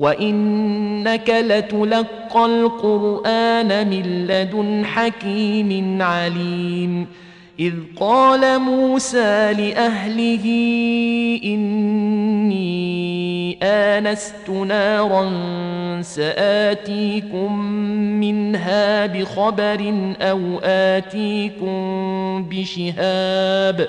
وانك لتلقى القران من لدن حكيم عليم اذ قال موسى لاهله اني انست نارا ساتيكم منها بخبر أو اتيكم بشهاب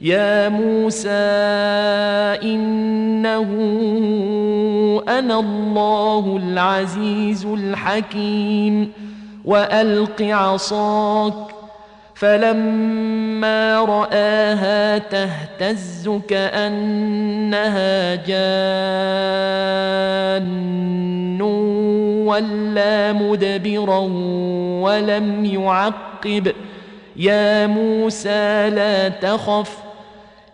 يا موسى إنه أنا الله العزيز الحكيم وألق عصاك فلما رآها تهتز كأنها جان ولا مدبرا ولم يعقب يا موسى لا تخف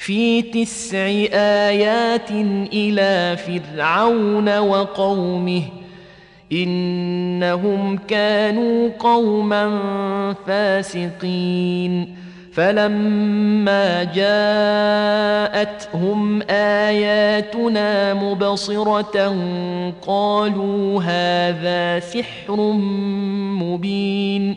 في تسع آيات إلى فرعون وقومه إنهم كانوا قوما فاسقين. فلما جاءتهم آياتنا مبصرة قالوا هذا سحر مبين.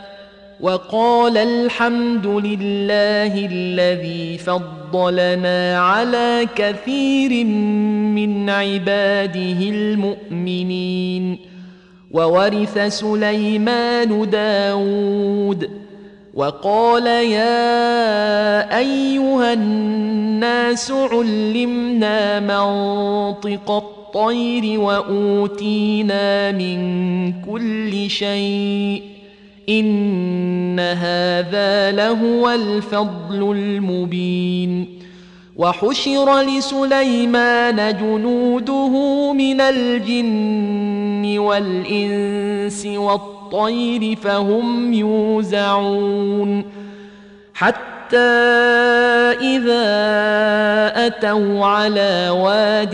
وقال الحمد لله الذي فضلنا على كثير من عباده المؤمنين. وورث سليمان داود. وقال يا أيها الناس علمنا منطق الطير وأوتينا من كل شيء. إن هذا لهو الفضل المبين. وحشر لسليمان جنوده من الجن والإنس والطير الطير فهم يوزعون. حتى إذا أتوا على واد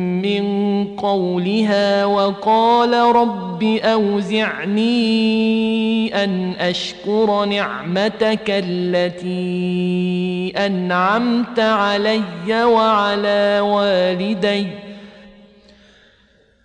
من قولها وقال رب أوزعني أن أشكر نعمتك التي أنعمت علي وعلى والدي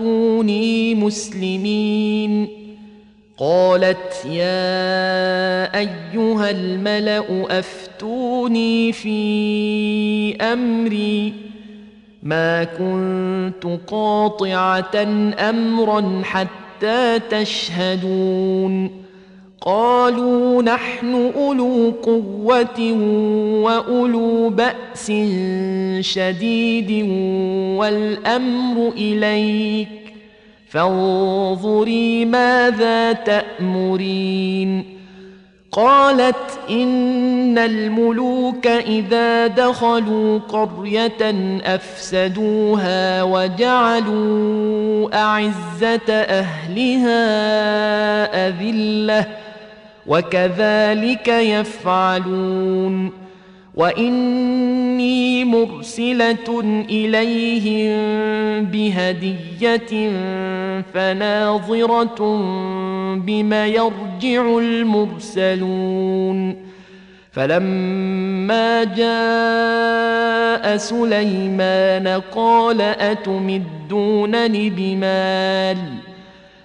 فأتوني مسلمين. قالت يا أيها الملأ أفتوني في أمري. ما كنت قاطعة أمرا حتى تشهدون. قالوا نحن أولو قوة وأولو بأس شديد والأمر إليك فانظري ماذا تأمرين قالت إن الملوك إذا دخلوا قرية أفسدوها وجعلوا أعزة أهلها أذلة وكذلك يفعلون. وإني مرسلة إليهم بهدية فناظرة بم يرجع المرسلون. فلما جاء سليمان قال أتمدونني بمال؟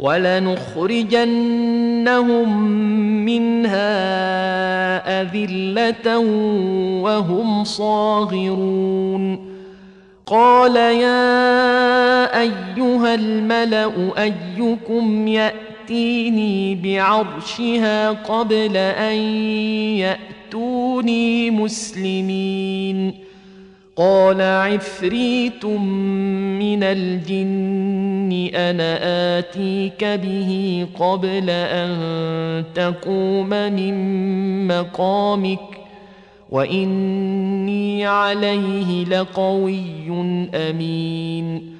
ولنخرجنهم منها أذلة وهم صاغرون. قال يا أيها الملأ أيكم يأتيني بعرشها قبل أن يأتوني مسلمين. قال عفريت من الجن أنا آتيك به قبل أن تقوم من مقامك وإني عليه لقوي أمين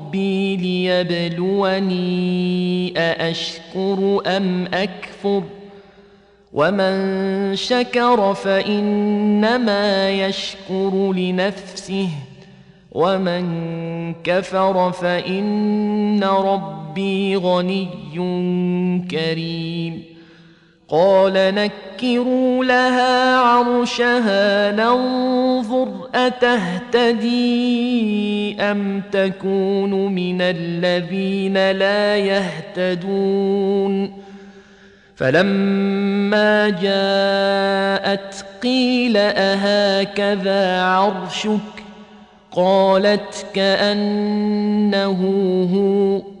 ليبلوني أأشكر أم أكفر ومن شكر فإنما يشكر لنفسه ومن كفر فإن ربي غني كريم قال نكروا لها عرشها ننظر أتهتدي أم تكون من الذين لا يهتدون. فلما جاءت قيل أهكذا عرشك؟ قالت كأنه هو.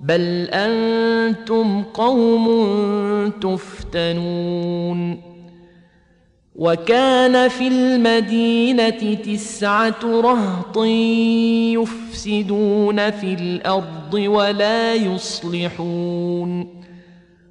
بل أنتم قوم تفتنون وكان في المدينة تسعه رهط يفسدون في الأرض ولا يصلحون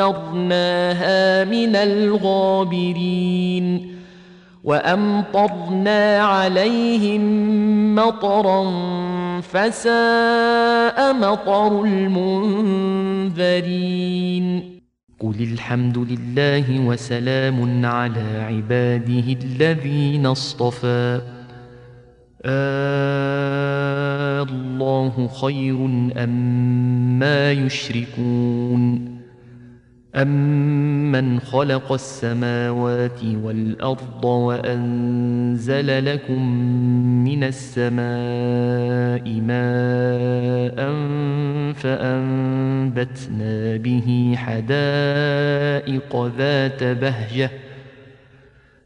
قدرناها من الغابرين وأمطرنا عليهم مطرا فساء مطر المنذرين. قل الحمد لله وسلام على عباده الذين اصطفى. آه الله خير أم ما يشركون. أمن خلق السماوات والأرض وأنزل لكم من السماء ماء فأنبتنا به حدائق ذات بهجة ۖ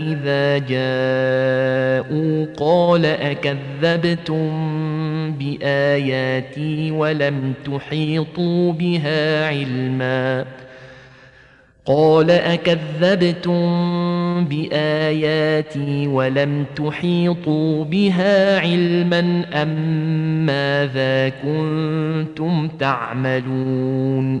إذا جاءوا قال أكذبتم بآياتي ولم تحيطوا بها علما. قال أكذبتم بآياتي ولم تحيطوا بها علما أم ماذا كنتم تعملون؟